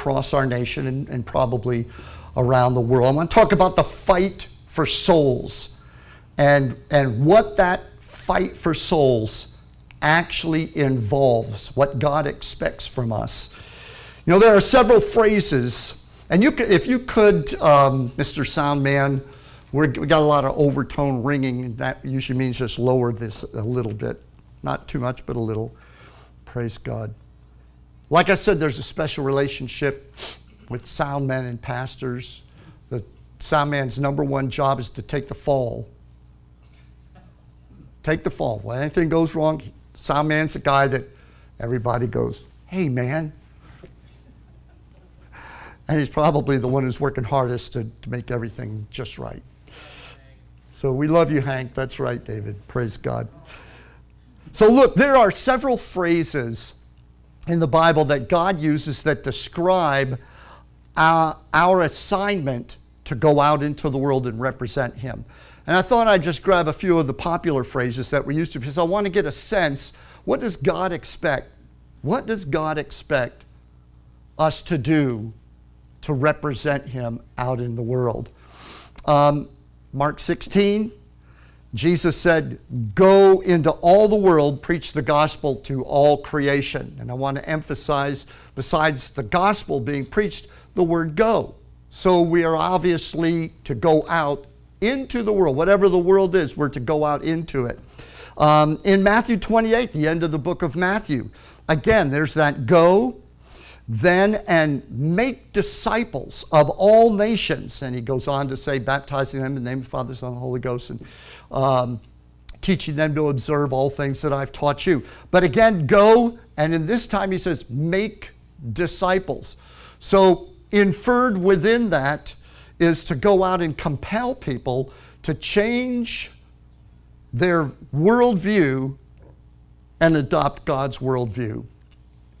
across our nation and, and probably around the world. I want to talk about the fight for souls and, and what that fight for souls actually involves, what God expects from us. You know, there are several phrases, and you could, if you could, um, Mr. Soundman, we got a lot of overtone ringing. That usually means just lower this a little bit. Not too much, but a little. Praise God. Like I said, there's a special relationship with soundmen and pastors. The soundman's number one job is to take the fall. Take the fall. When anything goes wrong, soundman's the guy that everybody goes, hey, man. And he's probably the one who's working hardest to, to make everything just right. So we love you, Hank. That's right, David. Praise God. So, look, there are several phrases in the Bible that God uses that describe our, our assignment to go out into the world and represent Him. And I thought I'd just grab a few of the popular phrases that we used to because I want to get a sense what does God expect? What does God expect us to do to represent Him out in the world? Um, Mark 16, Jesus said, Go into all the world, preach the gospel to all creation. And I want to emphasize, besides the gospel being preached, the word go. So we are obviously to go out into the world. Whatever the world is, we're to go out into it. Um, in Matthew 28, the end of the book of Matthew, again, there's that go, then and make disciples of all nations. And he goes on to say, baptizing them in the name of the Father, Son, and the Holy Ghost, and um, teaching them to observe all things that I've taught you. But again, go, and in this time he says, make disciples. So, inferred within that is to go out and compel people to change their worldview and adopt God's worldview.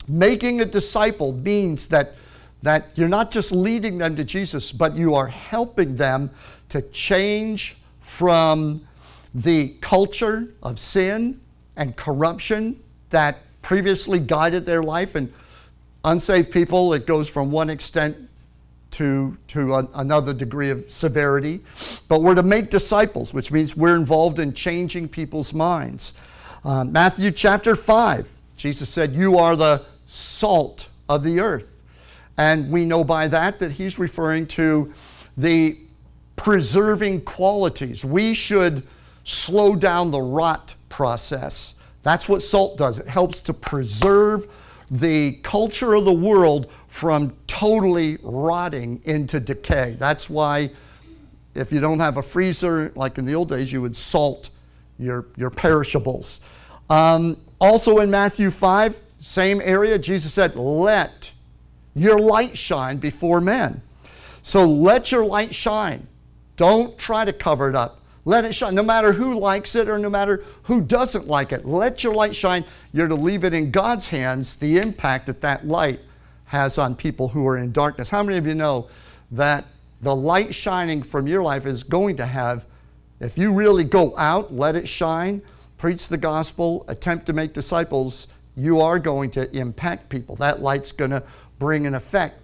Making a disciple means that, that you're not just leading them to Jesus, but you are helping them to change from the culture of sin and corruption that previously guided their life. And unsaved people, it goes from one extent to, to a, another degree of severity. But we're to make disciples, which means we're involved in changing people's minds. Uh, Matthew chapter 5, Jesus said, You are the salt of the earth. And we know by that that he's referring to the preserving qualities. We should slow down the rot process. That's what salt does. It helps to preserve the culture of the world from totally rotting into decay. That's why if you don't have a freezer, like in the old days, you would salt your, your perishables. Um, also in Matthew 5, same area, Jesus said, Let your light shine before men. So let your light shine. Don't try to cover it up. Let it shine. No matter who likes it or no matter who doesn't like it, let your light shine. You're to leave it in God's hands, the impact that that light has on people who are in darkness. How many of you know that the light shining from your life is going to have, if you really go out, let it shine, preach the gospel, attempt to make disciples, you are going to impact people. That light's going to bring an effect.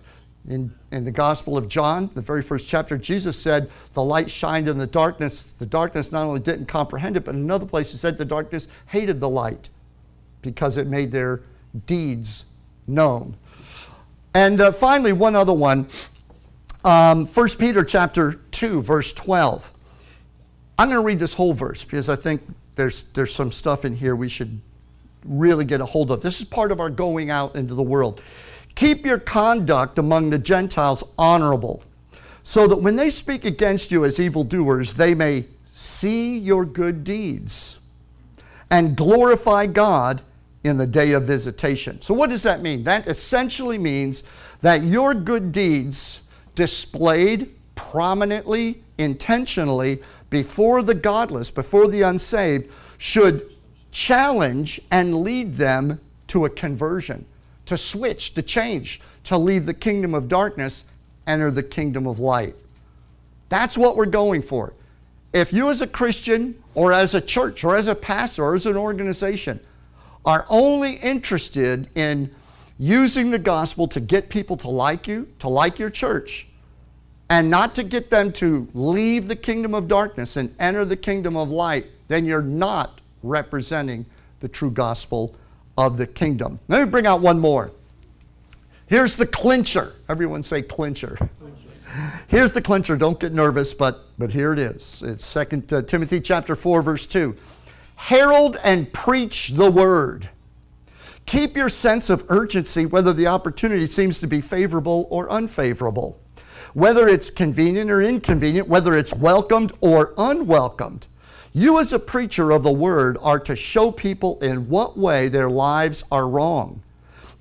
In, in the Gospel of John, the very first chapter, Jesus said, The light shined in the darkness. The darkness not only didn't comprehend it, but in another place, he said the darkness hated the light because it made their deeds known. And uh, finally, one other one um, 1 Peter chapter 2, verse 12. I'm going to read this whole verse because I think there's, there's some stuff in here we should really get a hold of. This is part of our going out into the world. Keep your conduct among the Gentiles honorable, so that when they speak against you as evildoers, they may see your good deeds and glorify God in the day of visitation. So, what does that mean? That essentially means that your good deeds displayed prominently, intentionally before the godless, before the unsaved, should challenge and lead them to a conversion, to switch, to change, to leave the kingdom of darkness, enter the kingdom of light. That's what we're going for. If you, as a Christian, or as a church, or as a pastor, or as an organization, are only interested in using the gospel to get people to like you, to like your church, and not to get them to leave the kingdom of darkness and enter the kingdom of light, then you're not representing the true gospel of the kingdom. Let me bring out one more. Here's the clincher. Everyone say clincher. Here's the clincher. Don't get nervous, but, but here it is. It's 2 uh, Timothy chapter 4, verse 2. Herald and preach the word. Keep your sense of urgency whether the opportunity seems to be favorable or unfavorable, whether it's convenient or inconvenient, whether it's welcomed or unwelcomed. You, as a preacher of the word, are to show people in what way their lives are wrong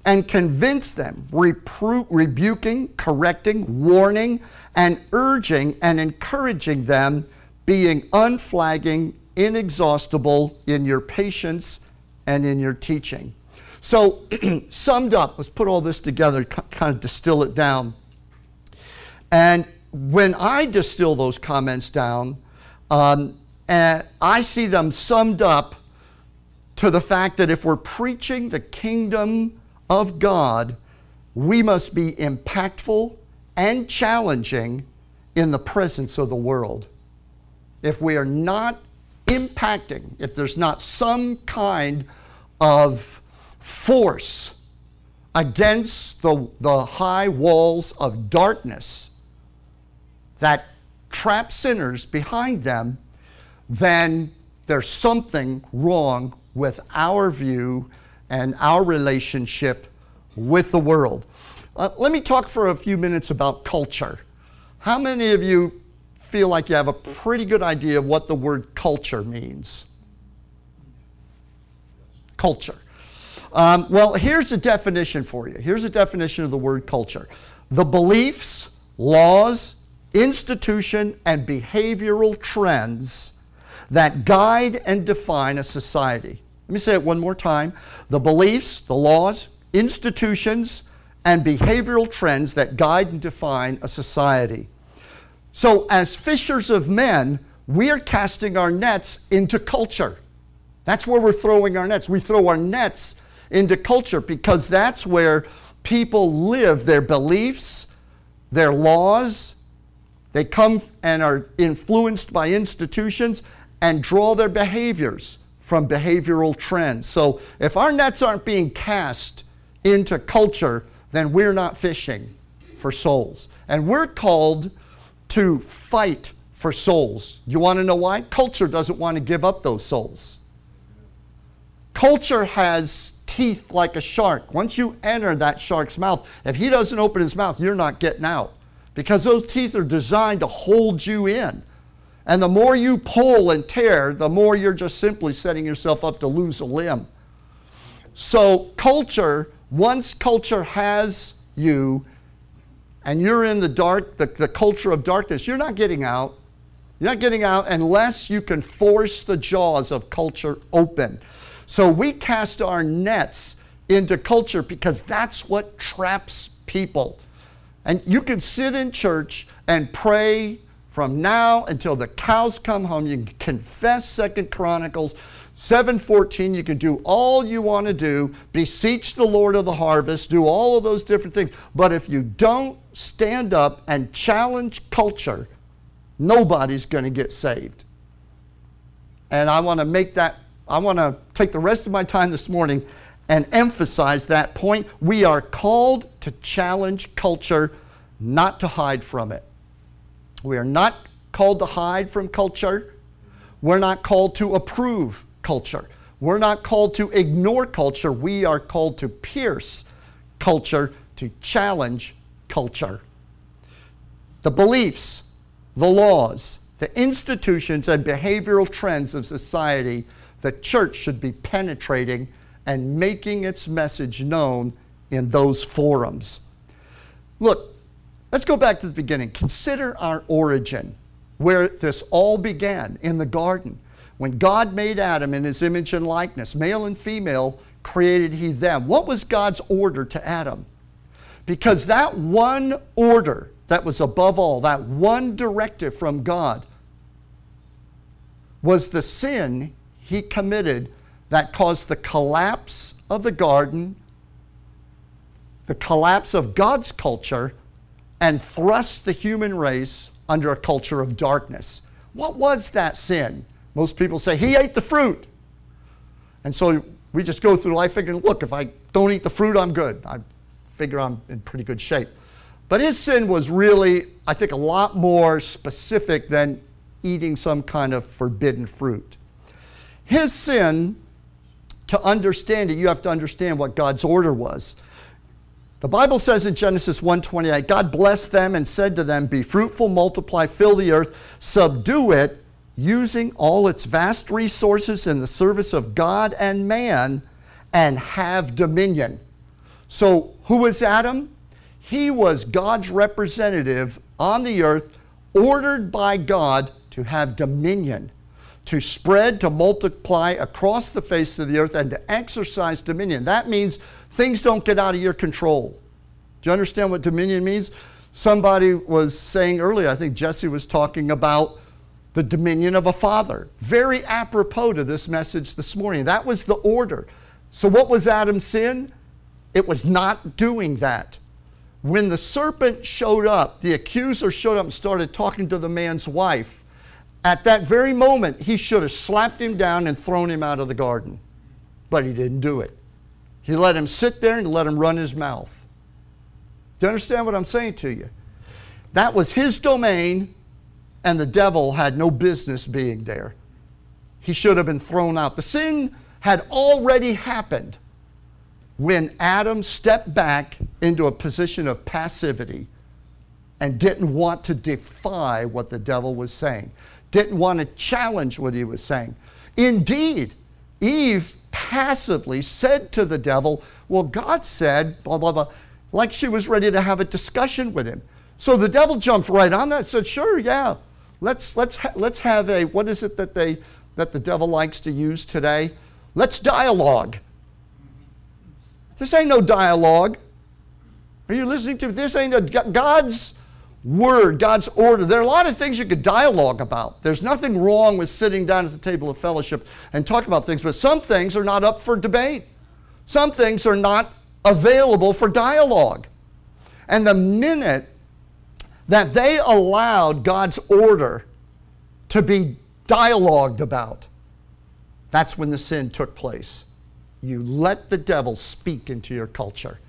and convince them, repro- rebuking, correcting, warning, and urging and encouraging them, being unflagging, inexhaustible in your patience and in your teaching. So, summed up, let's put all this together, kind of distill it down. And when I distill those comments down, um, I see them summed up to the fact that if we're preaching the kingdom of God, we must be impactful and challenging in the presence of the world. If we are not impacting, if there's not some kind of force against the, the high walls of darkness that trap sinners behind them, then there's something wrong with our view and our relationship with the world. Uh, let me talk for a few minutes about culture. How many of you feel like you have a pretty good idea of what the word culture means? Culture. Um, well, here's a definition for you. Here's a definition of the word culture the beliefs, laws, institution, and behavioral trends that guide and define a society. Let me say it one more time. The beliefs, the laws, institutions, and behavioral trends that guide and define a society. So, as fishers of men, we are casting our nets into culture. That's where we're throwing our nets. We throw our nets into culture because that's where people live their beliefs, their laws. They come and are influenced by institutions and draw their behaviors from behavioral trends. So if our nets aren't being cast into culture, then we're not fishing for souls. And we're called to fight for souls. You want to know why? Culture doesn't want to give up those souls. Culture has teeth like a shark. Once you enter that shark's mouth, if he doesn't open his mouth, you're not getting out because those teeth are designed to hold you in. And the more you pull and tear, the more you're just simply setting yourself up to lose a limb. So, culture, once culture has you and you're in the dark, the, the culture of darkness, you're not getting out. You're not getting out unless you can force the jaws of culture open. So we cast our nets into culture because that's what traps people. And you can sit in church and pray from now until the cows come home. You can confess Second Chronicles 7:14. You can do all you want to do, beseech the Lord of the harvest, do all of those different things. But if you don't stand up and challenge culture, nobody's going to get saved. And I want to make that I want to take the rest of my time this morning and emphasize that point. We are called to challenge culture, not to hide from it. We are not called to hide from culture. We're not called to approve culture. We're not called to ignore culture. We are called to pierce culture, to challenge culture. The beliefs, the laws, the institutions, and behavioral trends of society the church should be penetrating and making its message known in those forums. Look, let's go back to the beginning. Consider our origin, where this all began in the garden. When God made Adam in his image and likeness, male and female created he them. What was God's order to Adam? Because that one order that was above all, that one directive from God, was the sin he committed that caused the collapse of the garden, the collapse of God's culture and thrust the human race under a culture of darkness. What was that sin? Most people say, He ate the fruit. And so we just go through life figuring, look, if I don't eat the fruit, I'm good. I figure I'm in pretty good shape. But his sin was really, I think, a lot more specific than eating some kind of forbidden fruit. His sin, to understand it, you have to understand what God's order was. The Bible says in Genesis 1:28, God blessed them and said to them, "Be fruitful, multiply, fill the earth, subdue it, using all its vast resources in the service of God and man, and have dominion." So, who was Adam? He was God's representative on the earth, ordered by God to have dominion, to spread, to multiply across the face of the earth, and to exercise dominion. That means things don't get out of your control. Do you understand what dominion means? Somebody was saying earlier, I think Jesse was talking about the dominion of a father. Very apropos to this message this morning. That was the order. So, what was Adam's sin? It was not doing that. When the serpent showed up, the accuser showed up and started talking to the man's wife. At that very moment, he should have slapped him down and thrown him out of the garden. But he didn't do it. He let him sit there and let him run his mouth. Do you understand what I'm saying to you? That was his domain, and the devil had no business being there. He should have been thrown out. The sin had already happened when Adam stepped back into a position of passivity and didn't want to defy what the devil was saying, didn't want to challenge what he was saying. Indeed, Eve passively said to the devil, Well, God said, blah, blah, blah, like she was ready to have a discussion with him. So the devil jumped right on that and said, Sure, yeah. Let's, let's, ha- let's have a, what is it that, they, that the devil likes to use today? Let's dialogue. This ain't no dialogue. Are you listening to this? Ain't a, God's word, God's order. There are a lot of things you could dialogue about. There's nothing wrong with sitting down at the table of fellowship and talking about things, but some things are not up for debate. Some things are not available for dialogue. And the minute that they allowed God's order to be dialogued about, that's when the sin took place. You let the devil speak into your culture,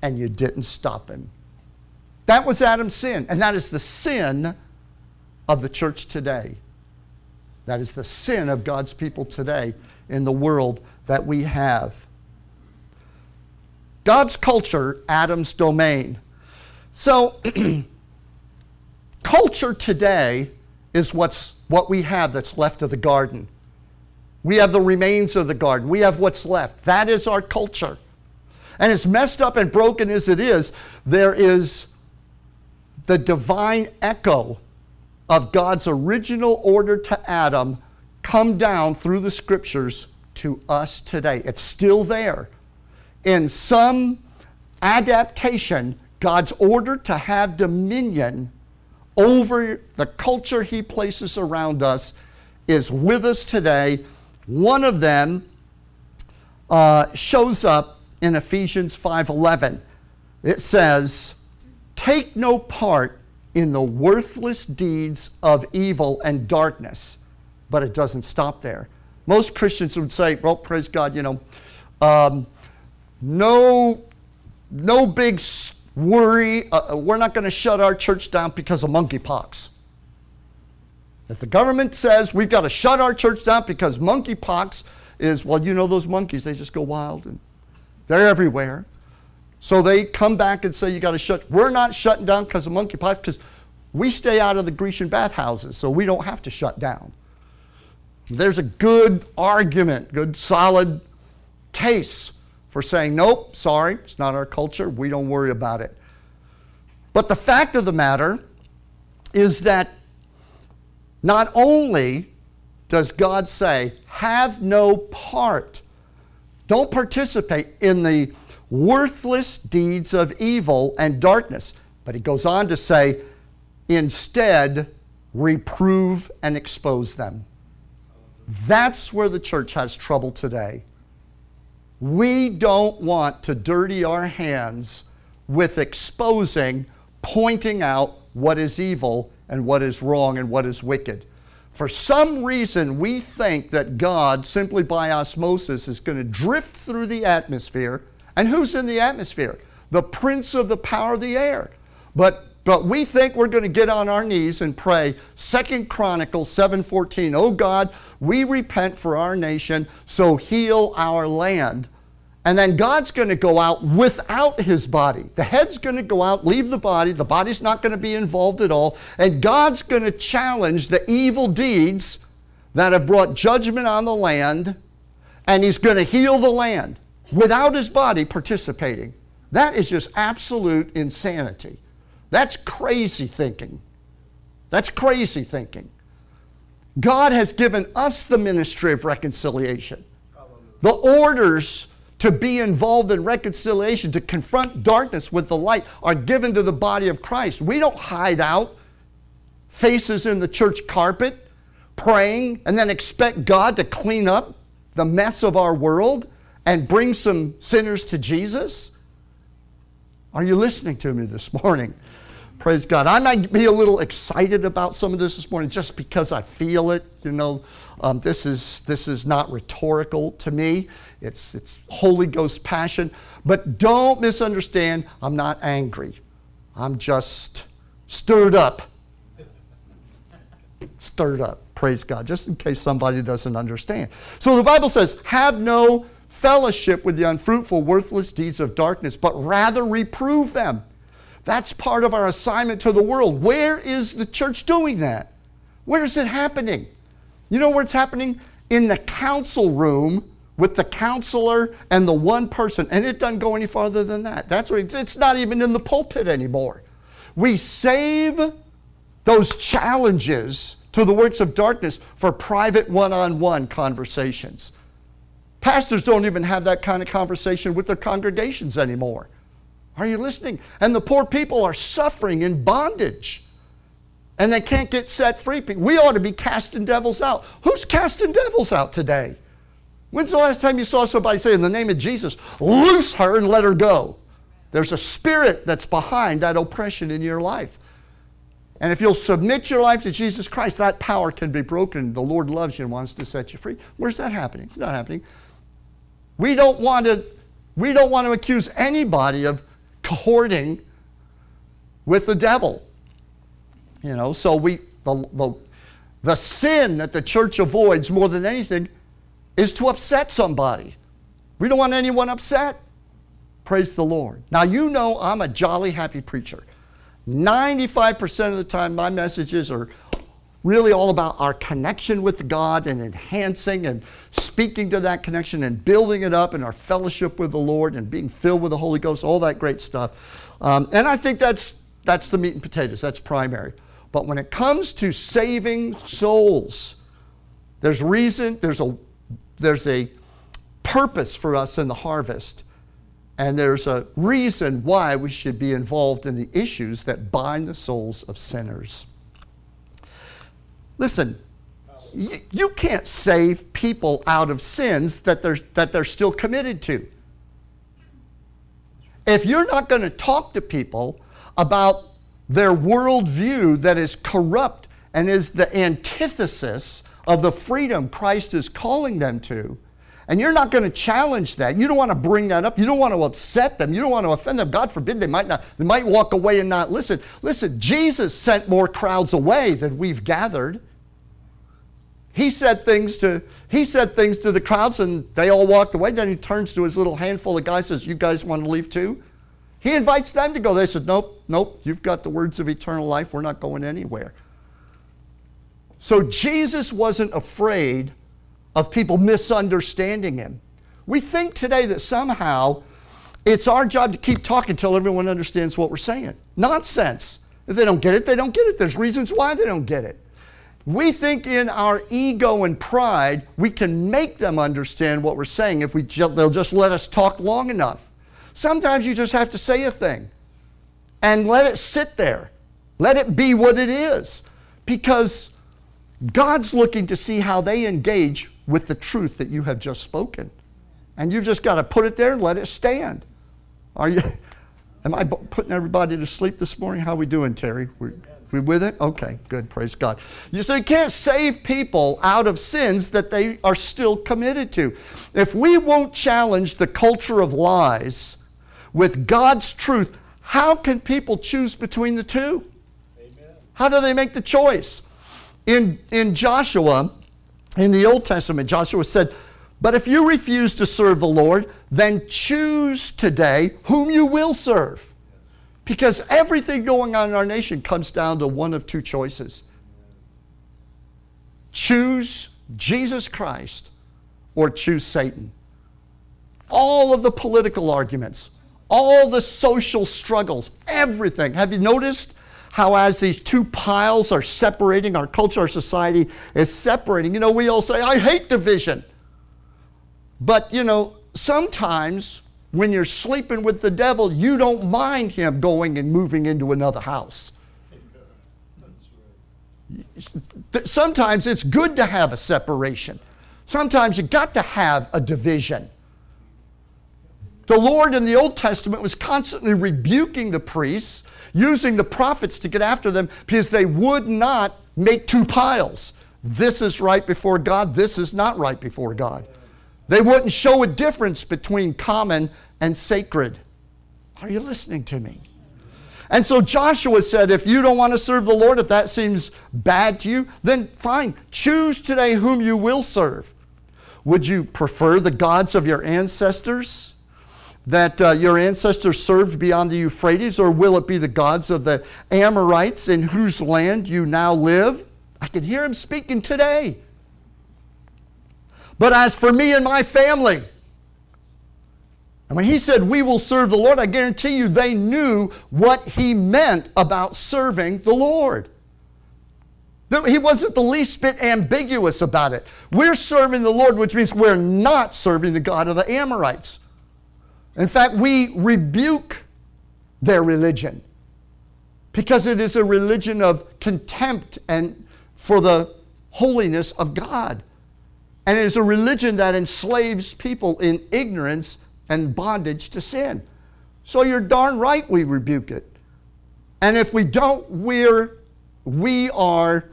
and you didn't stop him. That was Adam's sin, and that is the sin of the church today. That is the sin of God's people today in the world that we have. God's culture, Adam's domain. So, culture today is what's, what we have that's left of the garden. We have the remains of the garden. We have what's left. That is our culture. And as messed up and broken as it is, there is the divine echo of God's original order to Adam come down through the scriptures to us today. It's still there. In some adaptation, God's order to have dominion over the culture he places around us is with us today one of them uh, shows up in Ephesians 5:11. It says, "Take no part in the worthless deeds of evil and darkness." But it doesn't stop there. Most Christians would say, "Well, praise God, you know, um, no, no big worry. Uh, uh we're not going to shut our church down because of monkeypox." If the government says we've got to shut our church down because monkeypox is, well, you know those monkeys, they just go wild and they're everywhere. So they come back and say you got to shut. We're not shutting down because of monkeypox because we stay out of the Grecian bathhouses, so we don't have to shut down. There's a good argument, good solid case for saying, nope, sorry, it's not our culture, we don't worry about it. But the fact of the matter is that not only does God say, have no part, don't participate in the worthless deeds of evil and darkness, but he goes on to say, instead, reprove and expose them. That's where the church has trouble today. We don't want to dirty our hands with exposing, pointing out what is evil and what is wrong and what is wicked. For some reason, we think that God, simply by osmosis, is going to drift through the atmosphere. And who's in the atmosphere? The prince of the power of the air. But but we think we're going to get on our knees and pray. Second Chronicles 7:14. Oh God, we repent for our nation, so heal our land. And then God's going to go out without his body. The head's going to go out, leave the body. The body's not going to be involved at all. And God's going to challenge the evil deeds that have brought judgment on the land. And he's going to heal the land without his body participating. That is just absolute insanity. That's crazy thinking. That's crazy thinking. God has given us the ministry of reconciliation. The orders to be involved in reconciliation, to confront darkness with the light, are given to the body of Christ. We don't hide out, faces in the church carpet, praying, and then expect God to clean up the mess of our world and bring some sinners to Jesus. Are you listening to me this morning? Praise God. I might be a little excited about some of this this morning just because I feel it. You know, um, this is this is not rhetorical to me. It's it's Holy Ghost passion. But don't misunderstand. I'm not angry. I'm just stirred up. stirred up. Praise God. Just in case somebody doesn't understand. So the Bible says, "Have no fellowship with the unfruitful, worthless deeds of darkness, but rather reprove them." That's part of our assignment to the world. Where is the church doing that? Where is it happening? You know where it's happening? In the council room with the counselor and the one person. And it doesn't go any farther than that. That's what it's, it's not even in the pulpit anymore. We save those challenges to the works of darkness for private one on one conversations. Pastors don't even have that kind of conversation with their congregations anymore. Are you listening? And the poor people are suffering in bondage. And they can't get set free. We ought to be casting devils out. Who's casting devils out today? When's the last time you saw somebody say, In the name of Jesus, loose her and let her go? There's a spirit that's behind that oppression in your life. And if you'll submit your life to Jesus Christ, that power can be broken. The Lord loves you and wants to set you free. Where's that happening? It's not happening. We don't want to, we don't want to accuse anybody of cohorting with the devil. You know, so we the, the, the sin that the church avoids more than anything is to upset somebody. We don't want anyone upset. Praise the Lord. Now, you know I'm a jolly happy preacher. 95% of the time, my messages are really all about our connection with God and enhancing and speaking to that connection and building it up and our fellowship with the Lord and being filled with the Holy Ghost, all that great stuff. Um, and I think that's, that's the meat and potatoes, that's primary. But when it comes to saving souls, there's reason, there's a, there's a purpose for us in the harvest. And there's a reason why we should be involved in the issues that bind the souls of sinners. Listen, you, you can't save people out of sins that they're, that they're still committed to. If you're not going to talk to people about their worldview that is corrupt and is the antithesis of the freedom Christ is calling them to, and you're not going to challenge that. You don't want to bring that up. You don't want to upset them. You don't want to offend them. God forbid they might not. They might walk away and not listen. Listen, Jesus sent more crowds away than we've gathered. He said things to he said things to the crowds and they all walked away. Then he turns to his little handful of guys says, "You guys want to leave too?" He invites them to go. They said, "Nope, nope. You've got the words of eternal life. We're not going anywhere." So Jesus wasn't afraid of people misunderstanding him. We think today that somehow it's our job to keep talking until everyone understands what we're saying. Nonsense. If they don't get it, they don't get it. There's reasons why they don't get it. We think in our ego and pride we can make them understand what we're saying if we ju- they'll just let us talk long enough. Sometimes you just have to say a thing and let it sit there. Let it be what it is because God's looking to see how they engage with the truth that you have just spoken. And you've just got to put it there and let it stand. Are you Am I putting everybody to sleep this morning? How are we doing, Terry? We, we with it? Okay, good. Praise God. You say you can't save people out of sins that they are still committed to. If we won't challenge the culture of lies with God's truth, how can people choose between the two? Amen. How do they make the choice? In, in Joshua, in the Old Testament, Joshua said, But if you refuse to serve the Lord, then choose today whom you will serve. Because everything going on in our nation comes down to one of two choices choose Jesus Christ or choose Satan. All of the political arguments, all the social struggles, everything. Have you noticed how, as these two piles are separating, our culture, our society is separating? You know, we all say, I hate division. But, you know, sometimes when you're sleeping with the devil, you don't mind him going and moving into another house. Sometimes it's good to have a separation. Sometimes you got to have a division. The Lord in the Old Testament was constantly rebuking the priests, using the prophets to get after them because they would not make two piles. This is right before God, this is not right before God. They wouldn't show a difference between common and sacred. Are you listening to me? And so Joshua said, if you don't want to serve the Lord, if that seems bad to you, then fine. Choose today whom you will serve. Would you prefer the gods of your ancestors? that uh, your ancestors served beyond the Euphrates, or will it be the gods of the Amorites in whose land you now live? I can hear him speaking today. But as for me and my family, and when he said, We will serve the Lord, I guarantee you they knew what he meant about serving the Lord. He wasn't the least bit ambiguous about it. We're serving the Lord, which means we're not serving the God of the Amorites. In fact, we rebuke their religion because it is a religion of contempt and for the holiness of God. And it is a religion that enslaves people in ignorance and bondage to sin. So you're darn right we rebuke it. And if we don't, we're, we are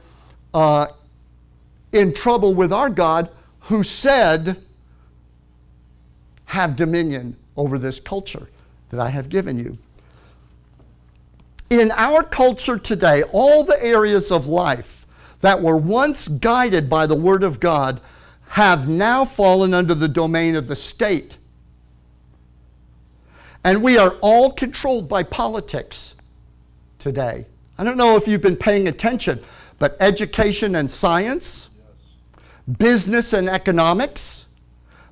uh, in trouble with our God who said, have dominion over this culture that I have given you. In our culture today, all the areas of life that were once guided by the Word of God have now fallen under the domain of the state. And we are all controlled by politics today. I don't know if you've been paying attention, but education and science, yes. business and economics,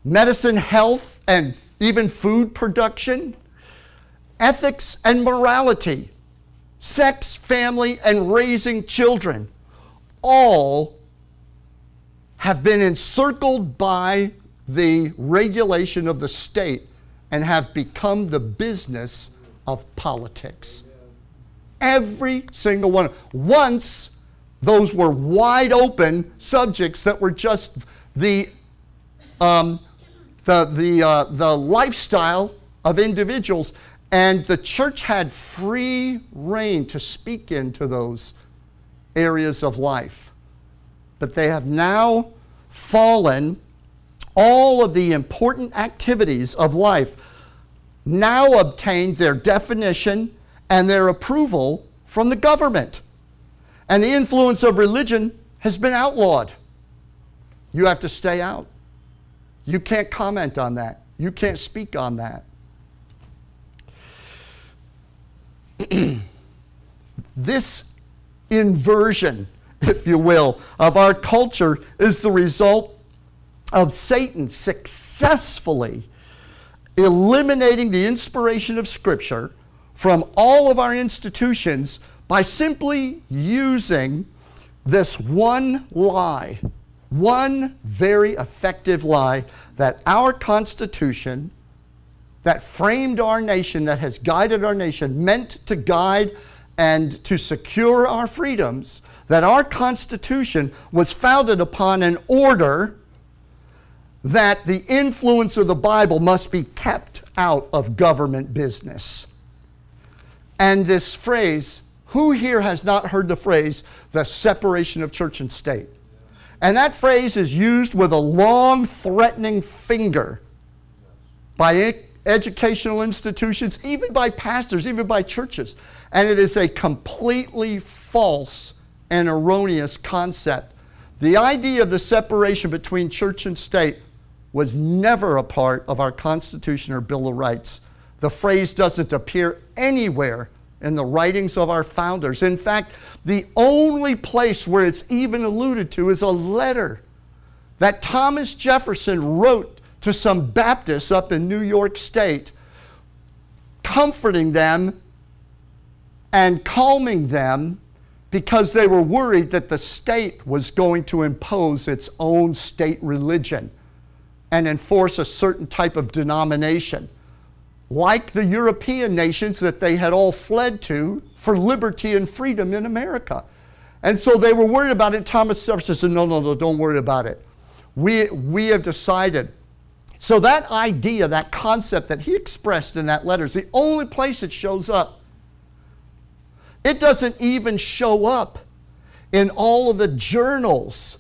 medicine, health, and even food production, ethics and morality, sex, family, and raising children, all have been encircled by the regulation of the state and have become the business of politics. Every single one. Once, those were wide open subjects that were just the um, the, the, uh, the lifestyle of individuals. And the church had free rein to speak into those areas of life. But they have now fallen, all of the important activities of life now obtained their definition and their approval from the government. And the influence of religion has been outlawed. You have to stay out. You can't comment on that. You can't speak on that. this inversion, if you will, of our culture is the result of Satan successfully eliminating the inspiration of Scripture from all of our institutions by simply using this one lie one very effective lie that our Constitution, that framed our nation, that has guided our nation, meant to guide and to secure our freedoms, that our Constitution was founded upon an order that the influence of the Bible must be kept out of government business. And this phrase, who here has not heard the phrase, the separation of church and state? And that phrase is used with a long, threatening finger by educational institutions, even by pastors, even by churches. And it is a completely false and erroneous concept. The idea of the separation between church and state was never a part of our Constitution or Bill of Rights. The phrase doesn't appear anywhere in the writings of our founders. In fact, the only place where it's even alluded to is a letter that Thomas Jefferson wrote to some Baptists up in New York State, comforting them and calming them because they were worried that the state was going to impose its own state religion and enforce a certain type of denomination like the European nations that they had all fled to for liberty and freedom in America. And so they were worried about it. Thomas Jefferson said, No, no, no, don't worry about it. We, we have decided. So that idea, that concept that he expressed in that letter is the only place it shows up. It doesn't even show up in all of the journals,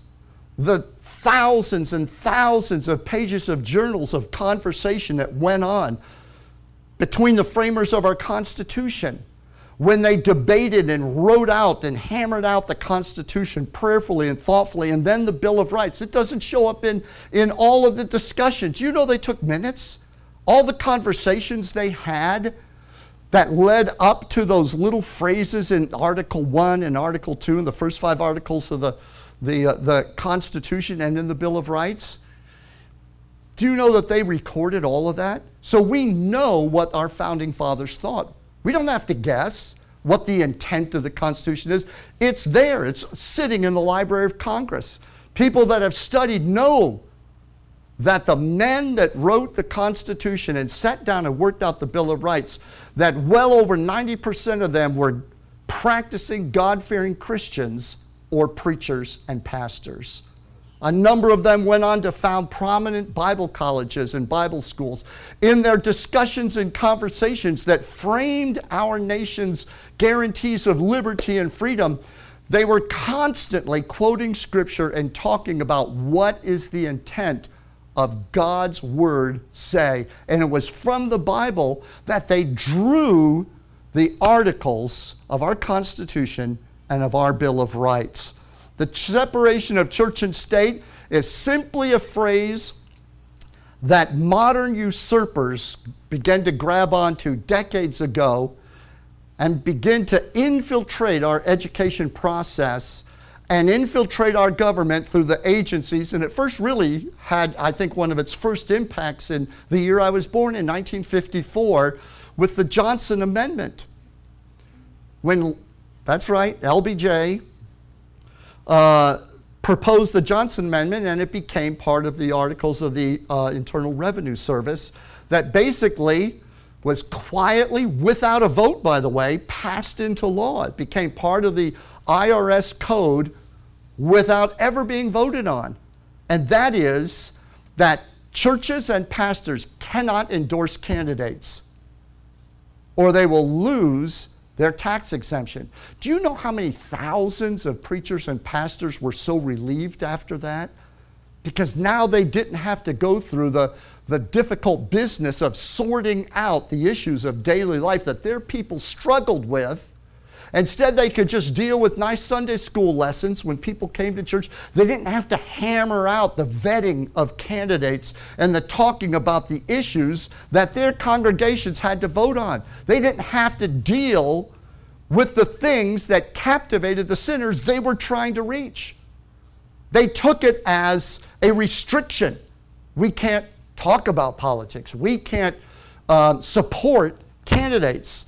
the thousands and thousands of pages of journals of conversation that went on between the framers of our Constitution when they debated and wrote out and hammered out the Constitution prayerfully and thoughtfully, and then the Bill of Rights. It doesn't show up in, in all of the discussions. You know, they took minutes. All the conversations they had that led up to those little phrases in Article 1 and Article 2 and the first five articles of the, the, uh, the Constitution and in the Bill of Rights. Do you know that they recorded all of that? So we know what our founding fathers thought. We don't have to guess what the intent of the Constitution is. It's there, it's sitting in the Library of Congress. People that have studied know that the men that wrote the Constitution and sat down and worked out the Bill of Rights, that well over 90% of them were practicing God fearing Christians or preachers and pastors. A number of them went on to found prominent Bible colleges and Bible schools. In their discussions and conversations that framed our nation's guarantees of liberty and freedom, they were constantly quoting scripture and talking about what is the intent of God's word say. And it was from the Bible that they drew the articles of our Constitution and of our Bill of Rights. The separation of church and state is simply a phrase that modern usurpers began to grab onto decades ago and begin to infiltrate our education process and infiltrate our government through the agencies. And it first really had, I think, one of its first impacts in the year I was born in 1954 with the Johnson Amendment. When, that's right, LBJ, uh, proposed the Johnson Amendment, and it became part of the articles of the uh, Internal Revenue Service that basically was quietly, without a vote, by the way, passed into law. It became part of the IRS code without ever being voted on. And that is that churches and pastors cannot endorse candidates or they will lose their tax exemption. Do you know how many thousands of preachers and pastors were so relieved after that? Because now they didn't have to go through the, the difficult business of sorting out the issues of daily life that their people struggled with Instead, they could just deal with nice Sunday school lessons when people came to church. They didn't have to hammer out the vetting of candidates and the talking about the issues that their congregations had to vote on. They didn't have to deal with the things that captivated the sinners they were trying to reach. They took it as a restriction. We can't talk about politics, we can't uh, support candidates.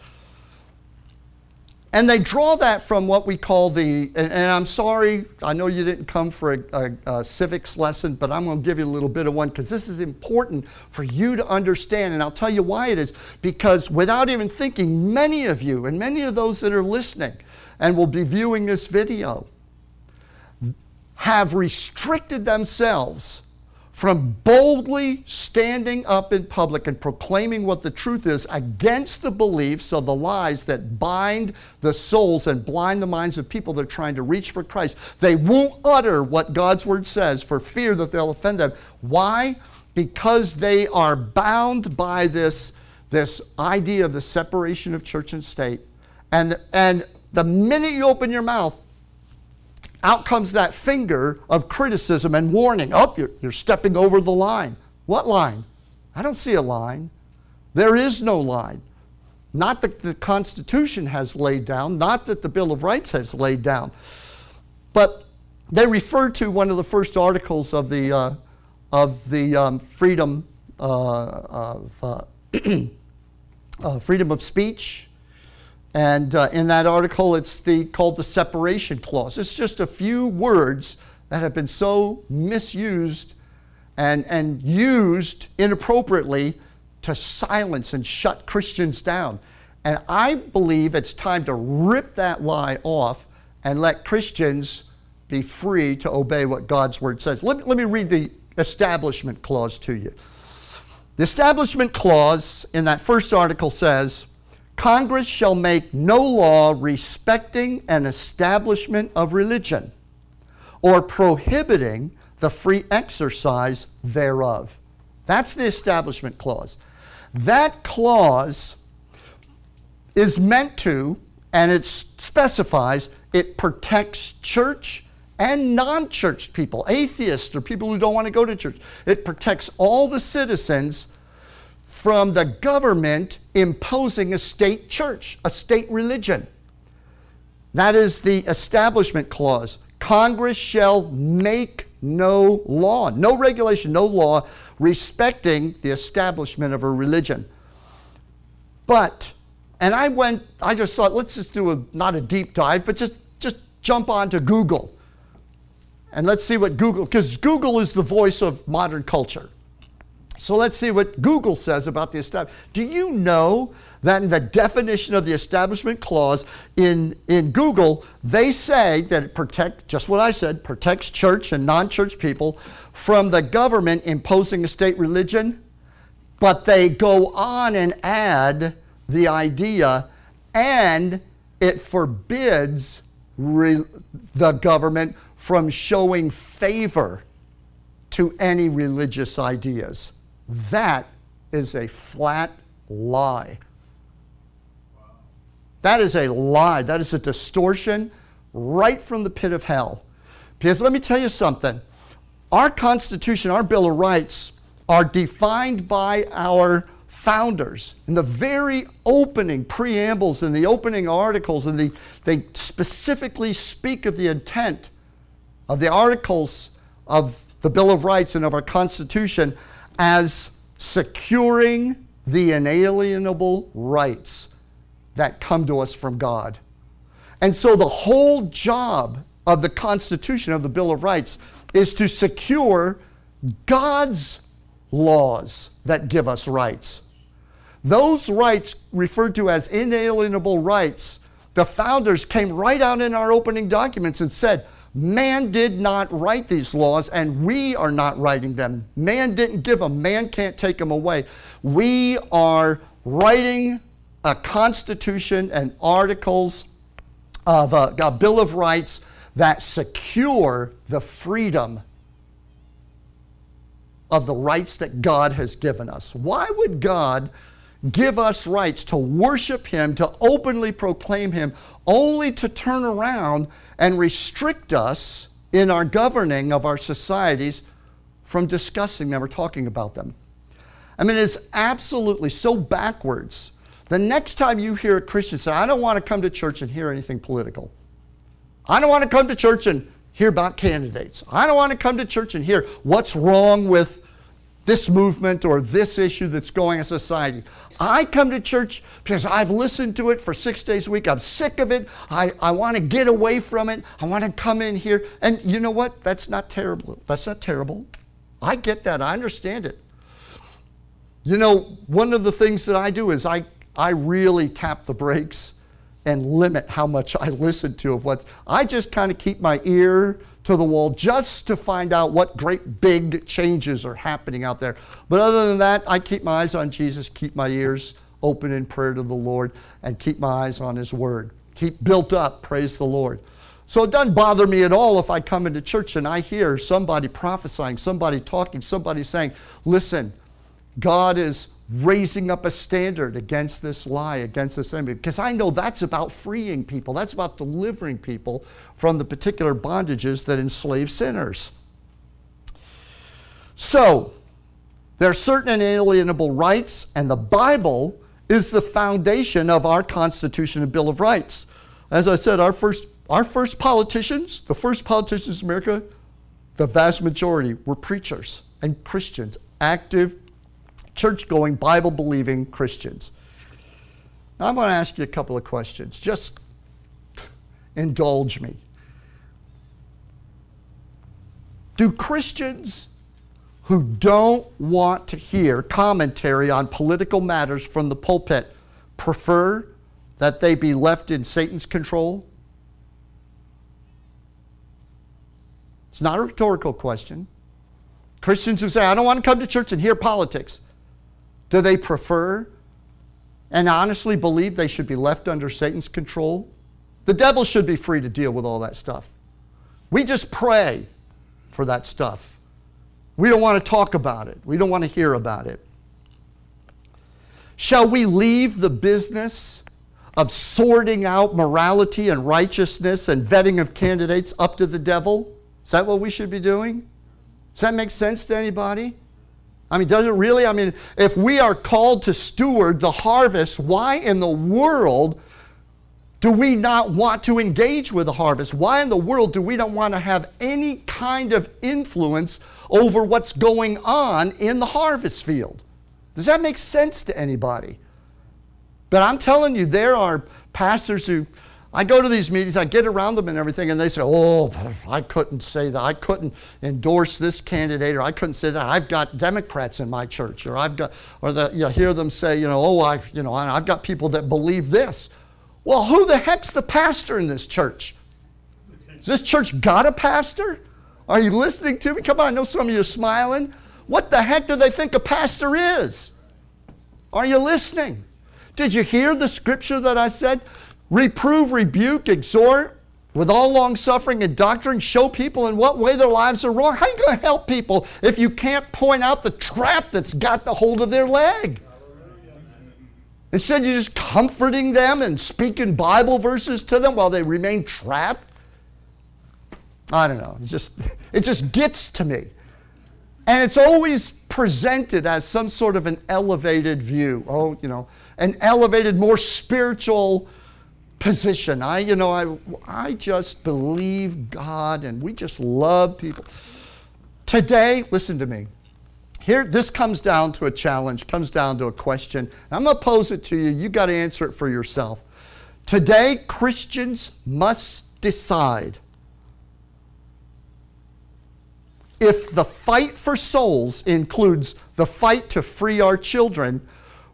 And they draw that from what we call the, and, and I'm sorry, I know you didn't come for a, a, a civics lesson, but I'm going to give you a little bit of one because this is important for you to understand. And I'll tell you why it is. Because without even thinking, many of you, and many of those that are listening and will be viewing this video, have restricted themselves from boldly standing up in public and proclaiming what the truth is against the beliefs of the lies that bind the souls and blind the minds of people that are trying to reach for Christ. They won't utter what God's word says for fear that they'll offend them. Why? Because they are bound by this, this idea of the separation of church and state. And, and the minute you open your mouth, out comes that finger of criticism and warning. Oh, you're, you're stepping over the line. What line? I don't see a line. There is no line. Not that the Constitution has laid down, not that the Bill of Rights has laid down. But they refer to one of the first articles of the, uh, of the um, freedom, uh, of, uh, uh freedom of speech and uh, in that article, it's the, called the separation clause. It's just a few words that have been so misused and, and used inappropriately to silence and shut Christians down. And I believe it's time to rip that lie off and let Christians be free to obey what God's word says. Let, let me read the establishment clause to you. The establishment clause in that first article says, Congress shall make no law respecting an establishment of religion or prohibiting the free exercise thereof. That's the Establishment Clause. That clause is meant to, and it specifies, it protects church and non church people, atheists or people who don't want to go to church. It protects all the citizens from the government imposing a state church, a state religion. That is the Establishment Clause. Congress shall make no law, no regulation, no law respecting the establishment of a religion. But, and I went, I just thought, let's just do a, not a deep dive, but just, just jump onto Google. And let's see what Google, because Google is the voice of modern culture. So let's see what Google says about the establishment. Do you know that in the definition of the Establishment Clause in, in Google, they say that it protects, just what I said, protects church and non church people from the government imposing a state religion? But they go on and add the idea, and it forbids re- the government from showing favor to any religious ideas. That is a flat lie. That is a lie. That is a distortion right from the pit of hell. Because let me tell you something our Constitution, our Bill of Rights, are defined by our founders. In the very opening preambles and the opening articles, and the, they specifically speak of the intent of the articles of the Bill of Rights and of our Constitution as securing the inalienable rights that come to us from God. And so the whole job of the Constitution, of the Bill of Rights, is to secure God's laws that give us rights. Those rights, referred to as inalienable rights, the founders came right out in our opening documents and said, Man did not write these laws, and we are not writing them. Man didn't give them, man can't take them away. We are writing a constitution and articles of a, a Bill of Rights that secure the freedom of the rights that God has given us. Why would God give us rights to worship Him, to openly proclaim Him, only to turn around and restrict us in our governing of our societies from discussing them or talking about them. I mean, it's absolutely so backwards. The next time you hear a Christian say, I don't want to come to church and hear anything political, I don't want to come to church and hear about candidates, I don't want to come to church and hear what's wrong with this movement or this issue that's going in society. I come to church because I've listened to it for six days a week. I'm sick of it. I, I want to get away from it. I want to come in here. And you know what? That's not terrible. That's not terrible. I get that. I understand it. You know, one of the things that I do is I, I really tap the brakes and limit how much I listen to of what I just kind of keep my ear to the wall just to find out what great big changes are happening out there. But other than that, I keep my eyes on Jesus, keep my ears open in prayer to the Lord, and keep my eyes on His Word. Keep built up, praise the Lord. So it doesn't bother me at all if I come into church and I hear somebody prophesying, somebody talking, somebody saying, listen, God is raising up a standard against this lie, against this enemy. Because I know that's about freeing people, that's about delivering people from the particular bondages that enslave sinners. So, there are certain inalienable rights, and the Bible is the foundation of our Constitution and Bill of Rights. As I said, our first, our first politicians, the first politicians in America, the vast majority were preachers and Christians, active church going, Bible believing Christians. Now, I'm going to ask you a couple of questions. Just indulge me. Do Christians who don't want to hear commentary on political matters from the pulpit prefer that they be left in Satan's control? It's not a rhetorical question. Christians who say, I don't want to come to church and hear politics. Do they prefer and honestly believe they should be left under Satan's control? The devil should be free to deal with all that stuff. We just pray for that stuff. We don't want to talk about it, we don't want to hear about it. Shall we leave the business of sorting out morality and righteousness and vetting of candidates up to the devil? Is that what we should be doing? Does that make sense to anybody? I mean, does it really? I mean, if we are called to steward the harvest, why in the world do we not want to engage with the harvest? Why in the world do we not want to have any kind of influence over what's going on in the harvest field? Does that make sense to anybody? But I'm telling you, there are pastors who I go to these meetings, I get around them and everything, and they say, Oh, I couldn't say that. I couldn't endorse this candidate, or I couldn't say that. I've got Democrats in my church, or I've got, or the, you hear them say, you know, oh, I've, you know, I've got people that believe this. Well, who the heck's the pastor in this church? Has this church got a pastor? Are you listening to me? Come on, I know some of you are smiling. What the heck do they think a pastor is? Are you listening? Did you hear the scripture that I said? Reprove, rebuke, exhort with all long suffering and doctrine, show people in what way their lives are wrong. How are you going to help people if you can't point out the trap that's got the hold of their leg? Instead, you're just comforting them and speaking Bible verses to them while they remain trapped. I don't know. It just, it just gets to me. And it's always presented as some sort of an elevated view. Oh, you know, an elevated, more spiritual position. I, you know, I, I just believe God and we just love people. Today, listen to me. Here, this comes down to a challenge, comes down to a question. I'm going to pose it to you. You got to answer it for yourself. Today, Christians must decide if the fight for souls includes the fight to free our children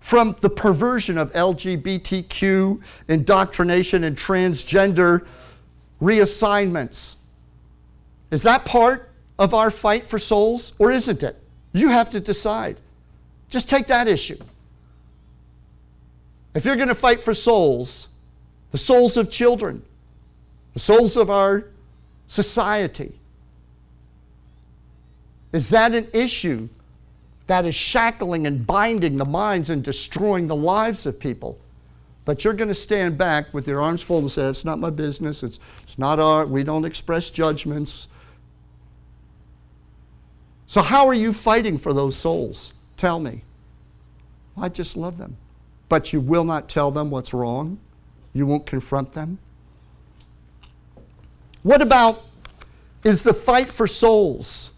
from the perversion of LGBTQ indoctrination and transgender reassignments. Is that part of our fight for souls or isn't it? You have to decide. Just take that issue. If you're going to fight for souls, the souls of children, the souls of our society, is that an issue that is shackling and binding the minds and destroying the lives of people. But you're going to stand back with your arms folded and say, It's not my business. It's, it's not our, we don't express judgments. So, how are you fighting for those souls? Tell me. I just love them. But you will not tell them what's wrong? You won't confront them? What about is the fight for souls?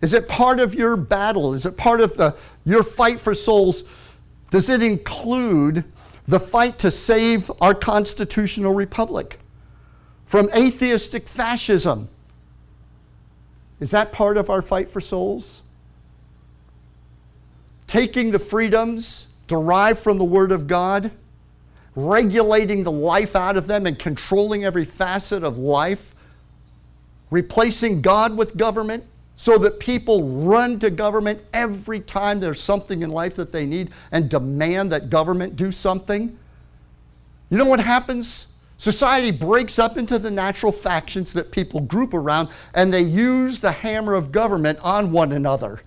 Is it part of your battle? Is it part of the, your fight for souls? Does it include the fight to save our constitutional republic from atheistic fascism? Is that part of our fight for souls? Taking the freedoms derived from the Word of God, regulating the life out of them, and controlling every facet of life replacing God with government so that people run to government every time there's something in life that they need and demand that government do something. You know what happens? Society breaks up into the natural factions that people group around and they use the hammer of government on one another.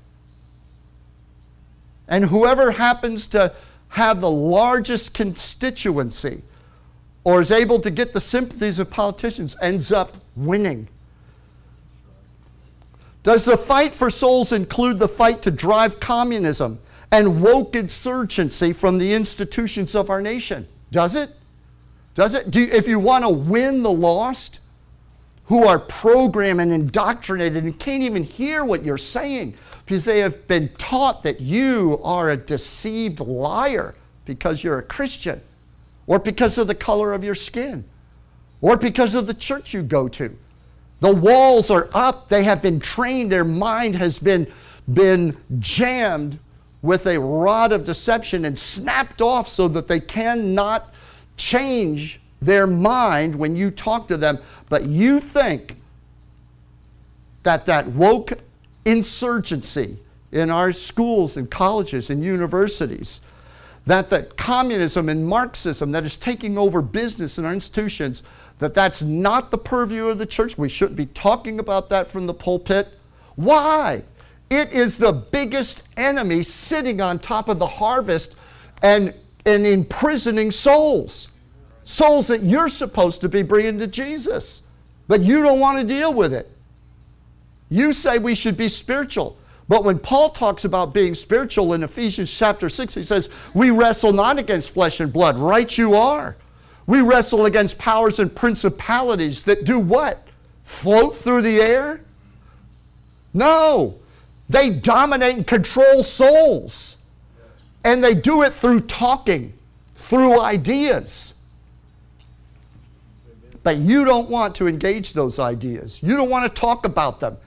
And whoever happens to have the largest constituency or is able to get the sympathies of politicians ends up winning. Does the fight for souls include the fight to drive communism and woke insurgency from the institutions of our nation? Does it? Does it? Do, if you want to win the lost who are programmed and indoctrinated and can't even hear what you're saying because they have been taught that you are a deceived liar because you're a Christian or because of the color of your skin or because of the church you go to. The walls are up. They have been trained. Their mind has been, been jammed with a rod of deception and snapped off so that they cannot change their mind when you talk to them. But you think that that woke insurgency in our schools and colleges and universities, that the communism and Marxism that is taking over business in our institutions, that that's not the purview of the church. We shouldn't be talking about that from the pulpit. Why? It is the biggest enemy sitting on top of the harvest and, and imprisoning souls. Souls that you're supposed to be bringing to Jesus. But you don't want to deal with it. You say we should be spiritual. But when Paul talks about being spiritual in Ephesians chapter 6, he says, We wrestle not against flesh and blood. Right, you are. We wrestle against powers and principalities that do what? Float through the air? No. They dominate and control souls. And they do it through talking, through ideas. But you don't want to engage those ideas. You don't want to talk about them.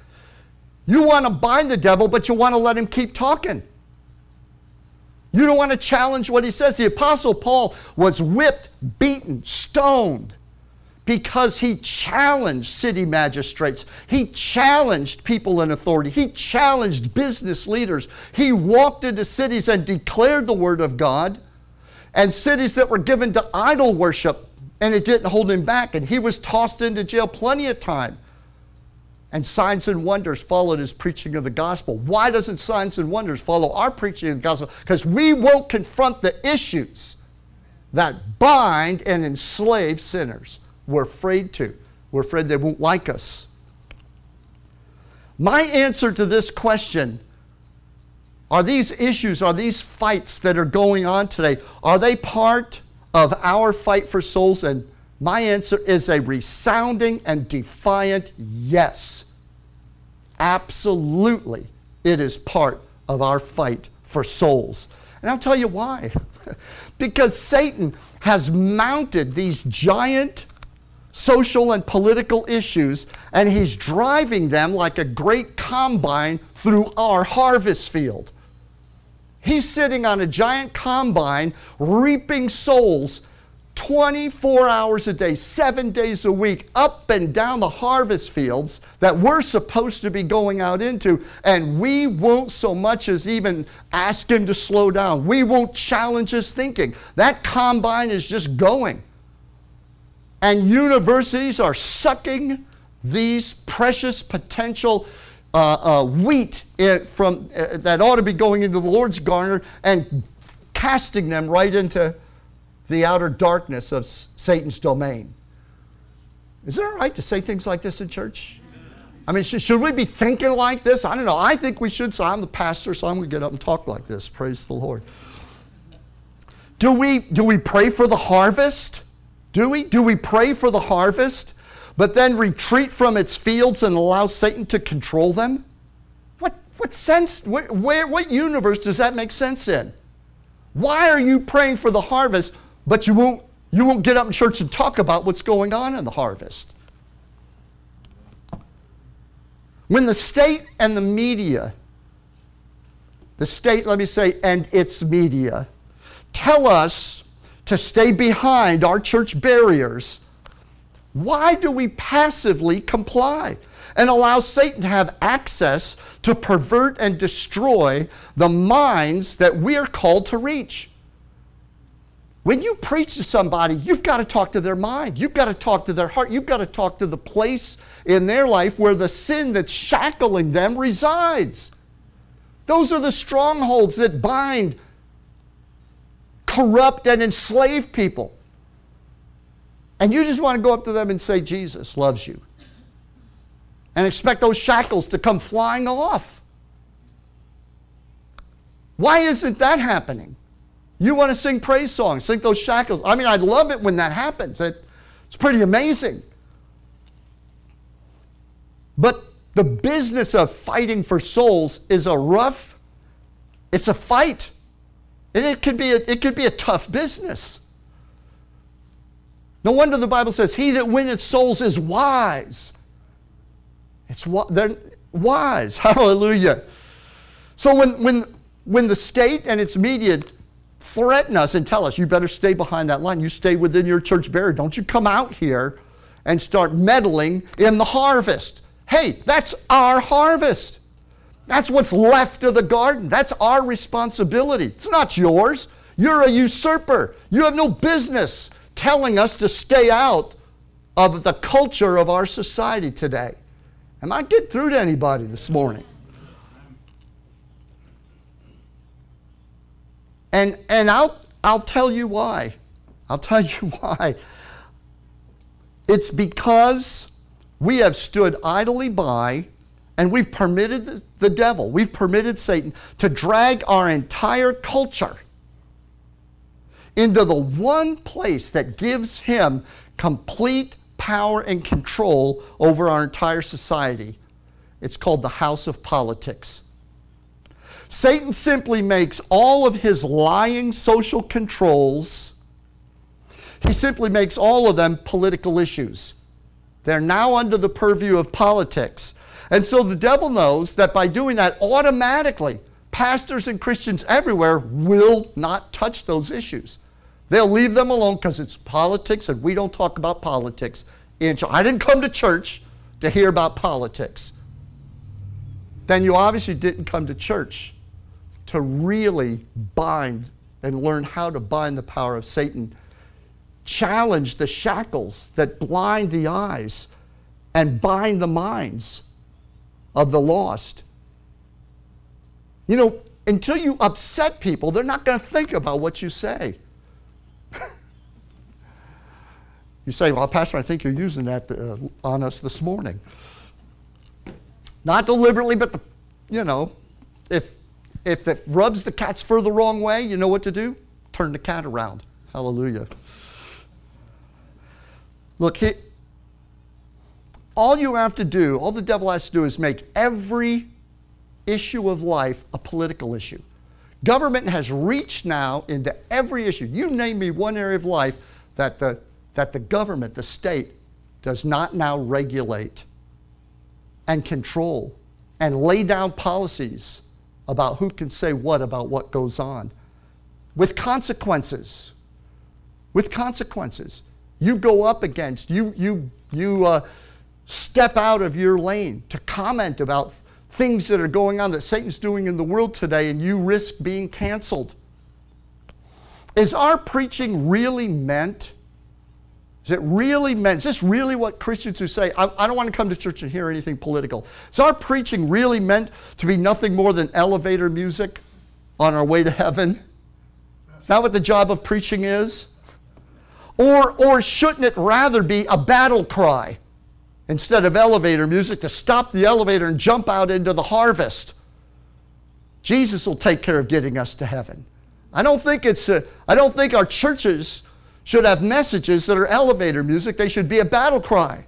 You want to bind the devil, but you want to let him keep talking. You don't want to challenge what he says. The Apostle Paul was whipped, beaten, stoned because he challenged city magistrates. He challenged people in authority. He challenged business leaders. He walked into cities and declared the word of God, and cities that were given to idol worship, and it didn't hold him back. And he was tossed into jail plenty of time and signs and wonders followed his preaching of the gospel. Why doesn't signs and wonders follow our preaching of the gospel? Because we won't confront the issues that bind and enslave sinners. We're afraid to. We're afraid they won't like us. My answer to this question are these issues, are these fights that are going on today, are they part of our fight for souls? And my answer is a resounding and defiant yes. Absolutely, it is part of our fight for souls. And I'll tell you why. because Satan has mounted these giant social and political issues, and he's driving them like a great combine through our harvest field. He's sitting on a giant combine reaping souls 24 hours a day, seven days a week, up and down the harvest fields that we're supposed to be going out into, and we won't so much as even ask him to slow down. We won't challenge his thinking. That combine is just going. And universities are sucking these precious potential uh, uh, wheat from, uh, that ought to be going into the Lord's garner and casting them right into the outer darkness of Satan's domain. Is it all right to say things like this in church? I mean, should, we be thinking like this? I don't know. I think we should, so I'm the pastor, so I'm going to get up and talk like this. Praise the Lord. Do we, do we pray for the harvest? Do we? Do we pray for the harvest, but then retreat from its fields and allow Satan to control them? What, what sense, where, where, what universe does that make sense in? Why are you praying for the harvest but you won't, you won't get up in church and talk about what's going on in the harvest. When the state and the media, the state, let me say, and its media, tell us to stay behind our church barriers, Why do we passively comply and allow Satan to have access to pervert and destroy the minds that we are called to reach? When you preach to somebody, you've got to talk to their mind. You've got to talk to their heart. You've got to talk to the place in their life where the sin that's shackling them resides. Those are the strongholds that bind, corrupt, and enslave people. And you just want to go up to them and say, Jesus loves you. And expect those shackles to come flying off. Why isn't that happening? You want to sing praise songs, sing those shackles. I mean, I love it when that happens. It, it's pretty amazing. But the business of fighting for souls is a rough, it's a fight. And it could be a, it could be a tough business. No wonder the Bible says, He that winneth souls is wise. It's they're wise. Hallelujah. So when, when, when the state and its media threaten us and tell us, you better stay behind that line. You stay within your church barrier. Don't you come out here and start meddling in the harvest. Hey, that's our harvest. That's what's left of the garden. That's our responsibility. It's not yours. You're a usurper. You have no business telling us to stay out of the culture of our society today. Am I getting through to anybody this morning? And, and I'll, I'll tell you why. I'll tell you why. It's because we have stood idly by and we've permitted the devil, we've permitted Satan to drag our entire culture into the one place that gives him complete power and control over our entire society. It's called the house of politics. Satan simply makes all of his lying social controls, he simply makes all of them political issues. They're now under the purview of politics. And so the devil knows that by doing that, automatically, pastors and Christians everywhere will not touch those issues. They'll leave them alone because it's politics and we don't talk about politics. And I didn't come to church to hear about politics. Then you obviously didn't come to church to really bind and learn how to bind the power of Satan, challenge the shackles that blind the eyes and bind the minds of the lost. You know, until you upset people, they're not going to think about what you say. you say, Well, Pastor, I think you're using that uh, on us this morning. Not deliberately, but, the, you know, if if it rubs the cat's fur the wrong way, you know what to do? Turn the cat around. Hallelujah. Look, he, all you have to do, all the devil has to do is make every issue of life a political issue. Government has reached now into every issue. You name me one area of life that the, that the government, the state, does not now regulate and control and lay down policies about who can say what about what goes on. With consequences. With consequences. You go up against, you, you, you uh, step out of your lane to comment about things that are going on that Satan's doing in the world today, and you risk being canceled. Is our preaching really meant is it really meant, is this really what Christians who say, I, I, don't want to come to church and hear anything political? Is our preaching really meant to be nothing more than elevator music on our way to heaven? Is that what the job of preaching is? Or, or shouldn't it rather be a battle cry instead of elevator music to stop the elevator and jump out into the harvest? Jesus will take care of getting us to heaven. I don't think it's a, I don't think our churches should have messages that are elevator music. They should be a battle cry.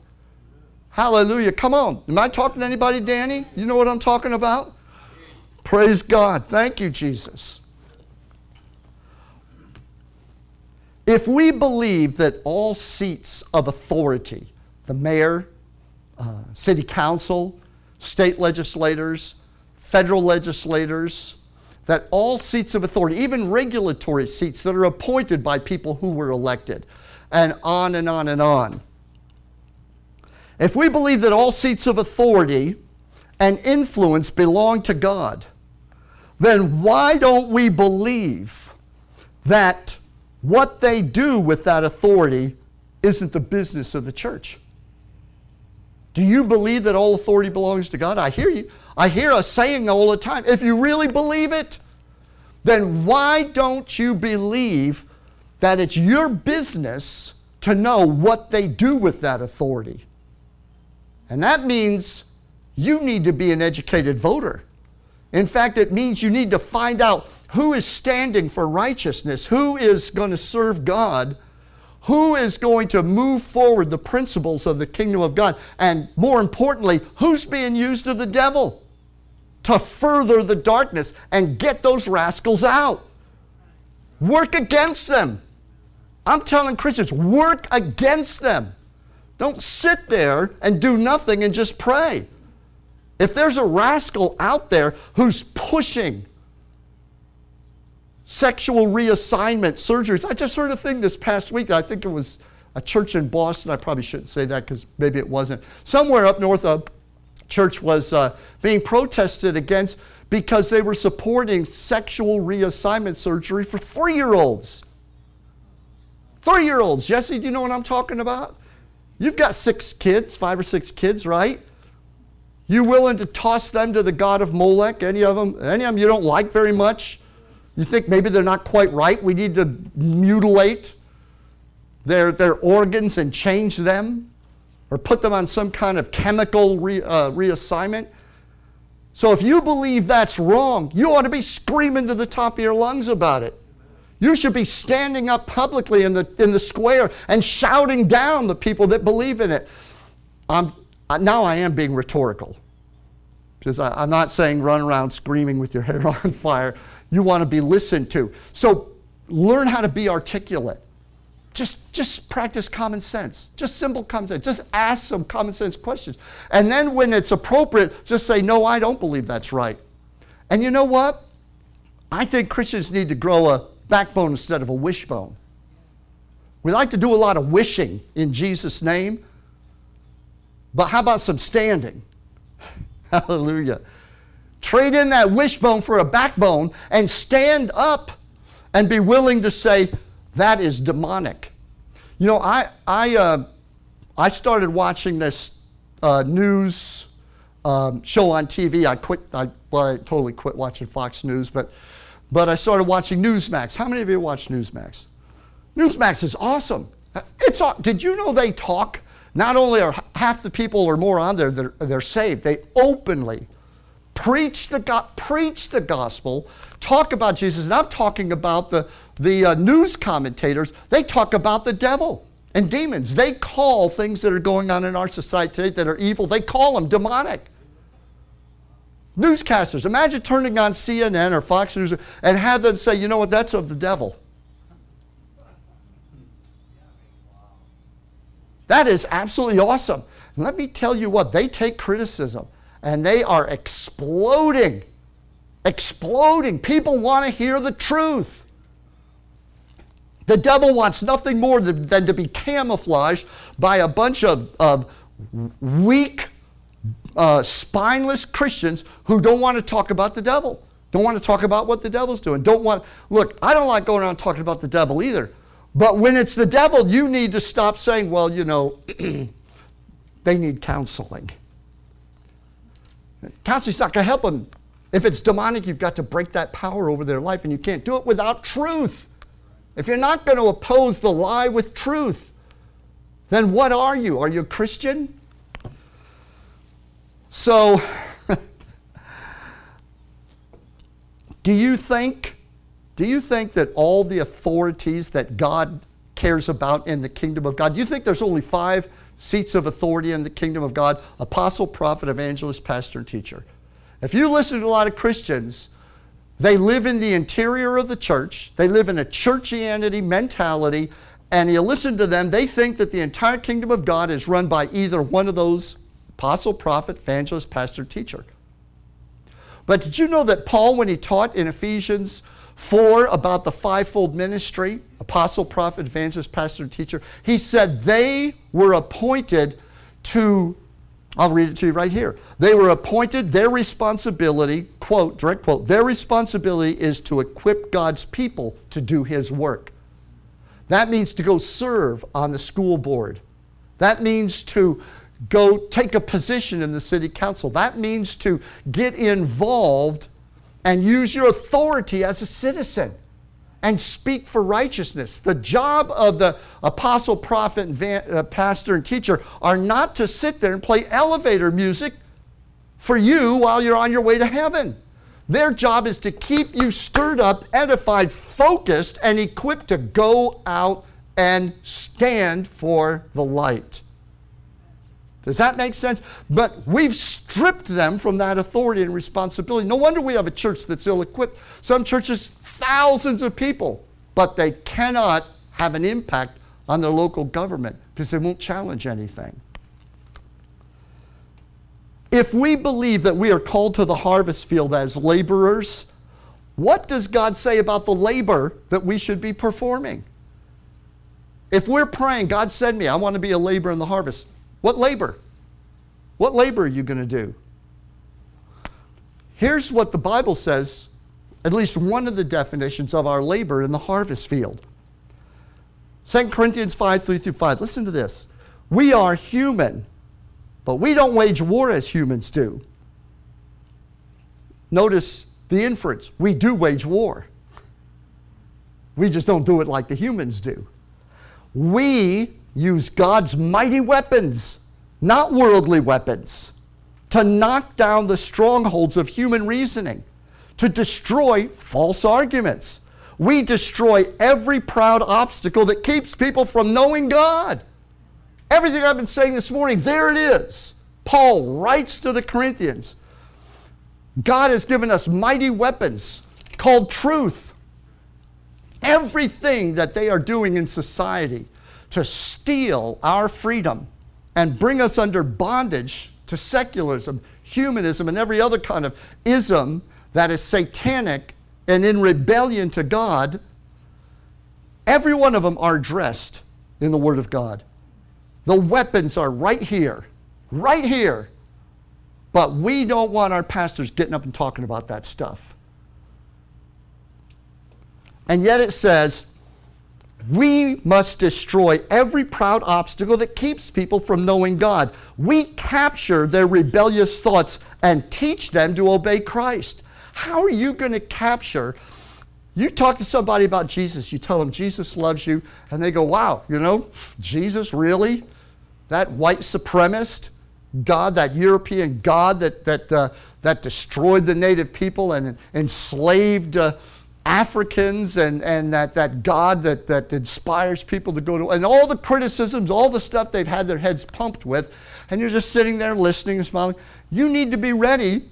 Hallelujah. Come on. Am I talking to anybody, Danny? You know what I'm talking about? Praise God. Thank you, Jesus. If we believe that all seats of authority, the mayor, uh, city council, state legislators, federal legislators, that all seats of authority, even regulatory seats that are appointed by people who were elected, and on and on and on. if we believe that all seats of authority and influence belong to God, then why don't we believe that what they do with that authority isn't the business of the church? Do you believe that all authority belongs to God? I hear you. I hear us saying all the time. If you really believe it, then why don't you believe that it's your business to know what they do with that authority? And that means you need to be an educated voter. In fact, it means you need to find out who is standing for righteousness, who is going to serve God, who is going to move forward the principles of the kingdom of God, and more importantly, who's being used of the devil to further the darkness and get those rascals out. Work against them. I'm telling Christians, work against them. Don't sit there and do nothing and just pray. If there's a rascal out there who's pushing sexual reassignment surgeries, I just heard a thing this past week. I think it was a church in Boston. I probably shouldn't say that because maybe it wasn't. Somewhere up north, a church was uh, being protested against because they were supporting sexual reassignment surgery for three year olds. Three year olds. Jesse, do you know what I'm talking about? You've got six kids, five or six kids, right? You willing to toss them to the god of Molech? Any of them? Any of them you don't like very much? You think maybe they're not quite right? We need to mutilate their, their organs and change them? Or put them on some kind of chemical re, uh, reassignment? So if you believe that's wrong, you ought to be screaming to the top of your lungs about it. You should be standing up publicly in the, in the square and shouting down the people that believe in it. I'm, now I am being rhetorical. Because I, I'm not saying run around screaming with your hair on fire. You want to be listened to. So learn how to be articulate. Just, just practice common sense. Just simple common sense. Just ask some common sense questions. And then when it's appropriate, just say, no, I don't believe that's right. And you know what? I think Christians need to grow a backbone instead of a wishbone. We like to do a lot of wishing in Jesus' name, but how about some standing? Hallelujah. Trade in that wishbone for a backbone and stand up and be willing to say, that is demonic. You know, I, I, uh, I started watching this uh, news um, show on TV. I quit, I, well, I totally quit watching Fox News, but, but I started watching Newsmax. How many of you watch Newsmax? Newsmax is awesome. It's, did you know they talk? Not only are half the people or more on there, they're, they're saved, they openly preach the, preach the gospel, talk about Jesus. And I'm talking about the, the uh, news commentators. They talk about the devil and demons. They call things that are going on in our society today that are evil, they call them demonic. Newscasters, imagine turning on CNN or Fox News and have them say, you know what, that's of the devil. That is absolutely awesome. And let me tell you what, they take criticism and they are exploding. Exploding. People want to hear the truth. The devil wants nothing more than to be camouflaged by a bunch of, of weak, uh, spineless Christians who don't want to talk about the devil. Don't want to talk about what the devil's doing. Don't want, look, I don't like going around talking about the devil either. But when it's the devil, you need to stop saying, well, you know, they need counseling. Counseling's not going to help them. If it's demonic, you've got to break that power over their life, and you can't do it without truth. If you're not going to oppose the lie with truth, then what are you? Are you a Christian? So, do you think do you think that all the authorities that God cares about in the kingdom of God, do you think there's only five seats of authority in the kingdom of God apostle, prophet, evangelist, pastor, and teacher. If you listen to a lot of Christians, they live in the interior of the church, they live in a churchianity mentality, and you listen to them, they think that the entire kingdom of God is run by either one of those apostle, prophet, evangelist, pastor, teacher. But did you know that Paul, when he taught in Ephesians 4 about the fivefold ministry apostle, prophet, evangelist, pastor, teacher he said they were appointed to, I'll read it to you right here. They were appointed, their responsibility, quote, direct quote, their responsibility is to equip God's people to do his work. That means to go serve on the school board. That means to go take a position in the city council. That means to get involved and use your authority as a citizen and speak for righteousness. The job of the apostle, prophet, uh, pastor, and teacher are not to sit there and play elevator music for you while you're on your way to heaven. Their job is to keep you stirred up, edified, focused, and equipped to go out and stand for the light. Does that make sense? But we've stripped them from that authority and responsibility. No wonder we have a church that's ill equipped. Some churches, thousands of people, but they cannot have an impact on their local government because they won't challenge anything. If we believe that we are called to the harvest field as laborers, what does God say about the labor that we should be performing? If we're praying, God send me, I want to be a laborer in the harvest, what labor? What labor are you going to do? Here's what the Bible says, at least one of the definitions of our labor in the harvest field. 2 Corinthians 5 3 through 5. Listen to this. We are human, but we don't wage war as humans do. Notice the inference. We do wage war. We just don't do it like the humans do. We use God's mighty weapons, not worldly weapons, to knock down the strongholds of human reasoning, to destroy false arguments. We destroy every proud obstacle that keeps people from knowing God. Everything I've been saying this morning, there it is. Paul writes to the Corinthians God has given us mighty weapons called truth. Everything that they are doing in society to steal our freedom and bring us under bondage to secularism, humanism, and every other kind of ism that is satanic and in rebellion to God, every one of them are dressed in the Word of God. The weapons are right here, right here. But we don't want our pastors getting up and talking about that stuff. And yet it says, we must destroy every proud obstacle that keeps people from knowing God. We capture their rebellious thoughts and teach them to obey Christ. How are you going to capture? You talk to somebody about Jesus, you tell them Jesus loves you, and they go, wow, you know, Jesus really? That white supremacist God, that European God that, that, uh, that destroyed the native people and enslaved. Uh, Africans and, and that, that God that, that inspires people to go to, and all the criticisms, all the stuff they've had their heads pumped with, and you're just sitting there listening and smiling. You need to be ready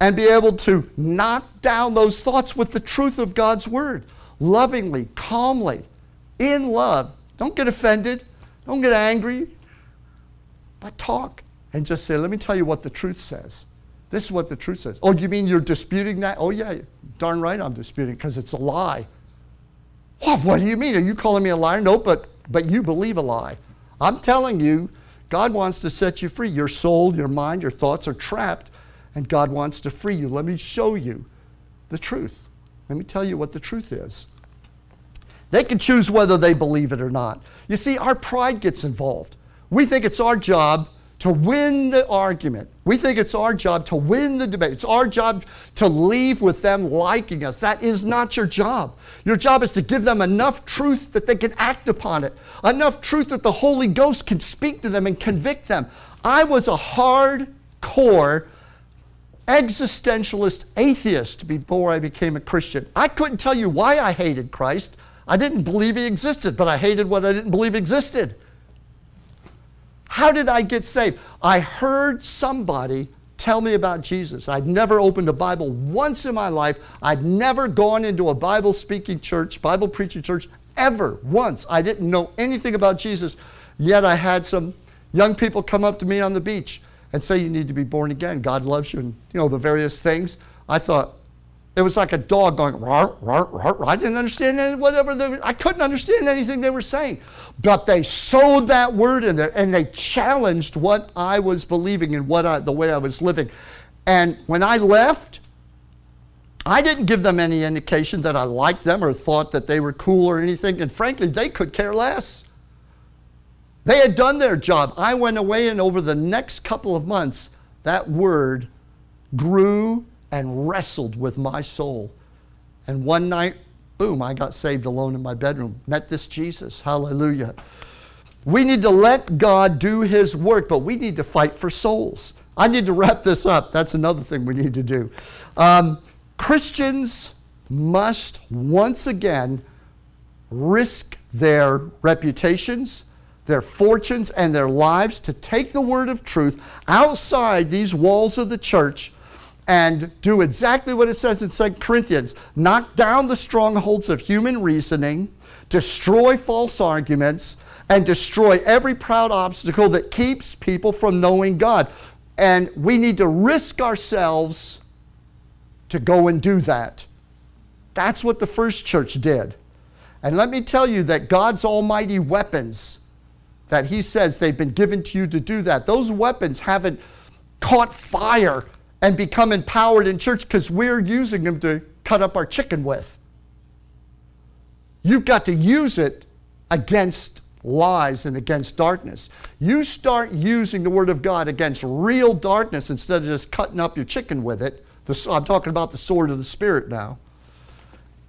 and be able to knock down those thoughts with the truth of God's Word, lovingly, calmly, in love. Don't get offended, don't get angry, but talk and just say, let me tell you what the truth says. This is what the truth says. Oh, you mean you're disputing that? Oh, yeah, darn right I'm disputing because it's a lie. What, what do you mean? Are you calling me a liar? No, but, but you believe a lie. I'm telling you, God wants to set you free. Your soul, your mind, your thoughts are trapped, and God wants to free you. Let me show you the truth. Let me tell you what the truth is. They can choose whether they believe it or not. You see, our pride gets involved. We think it's our job to win the argument. We think it's our job to win the debate. It's our job to leave with them liking us. That is not your job. Your job is to give them enough truth that they can act upon it, enough truth that the Holy Ghost can speak to them and convict them. I was a hardcore existentialist atheist before I became a Christian. I couldn't tell you why I hated Christ. I didn't believe he existed, but I hated what I didn't believe existed. How did I get saved? I heard somebody tell me about Jesus. I'd never opened a Bible once in my life. I'd never gone into a Bible speaking church, Bible preaching church, ever once. I didn't know anything about Jesus. Yet I had some young people come up to me on the beach and say, You need to be born again. God loves you, and you know, the various things. I thought, It was like a dog going, rawr. I didn't understand any, whatever they I couldn't understand anything they were saying. But they sowed that word in there and they challenged what I was believing and what I, the way I was living. And when I left, I didn't give them any indication that I liked them or thought that they were cool or anything. And frankly, they could care less. They had done their job. I went away, and over the next couple of months, that word grew and wrestled with my soul. And one night, boom, I got saved alone in my bedroom. Met this Jesus. Hallelujah. We need to let God do His work, but we need to fight for souls. I need to wrap this up. That's another thing we need to do. Um, Christians must once again risk their reputations, their fortunes, and their lives to take the word of truth outside these walls of the church and do exactly what it says in 2 Corinthians knock down the strongholds of human reasoning, destroy false arguments, and destroy every proud obstacle that keeps people from knowing God. And we need to risk ourselves to go and do that. That's what the first church did. And let me tell you that God's almighty weapons that He says they've been given to you to do that, those weapons haven't caught fire and become empowered in church because we're using them to cut up our chicken with. You've got to use it against lies and against darkness. You start using the Word of God against real darkness instead of just cutting up your chicken with it. The, I'm talking about the sword of the Spirit now.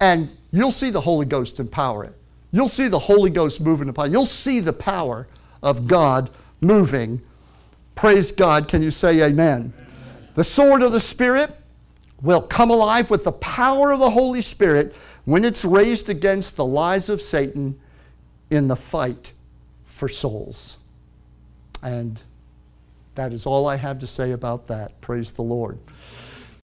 And you'll see the Holy Ghost empower it. You'll see the Holy Ghost moving upon. You'll see the power of God moving. Praise God. Can you say amen? The sword of the Spirit will come alive with the power of the Holy Spirit when it's raised against the lies of Satan in the fight for souls. And that is all I have to say about that. Praise the Lord.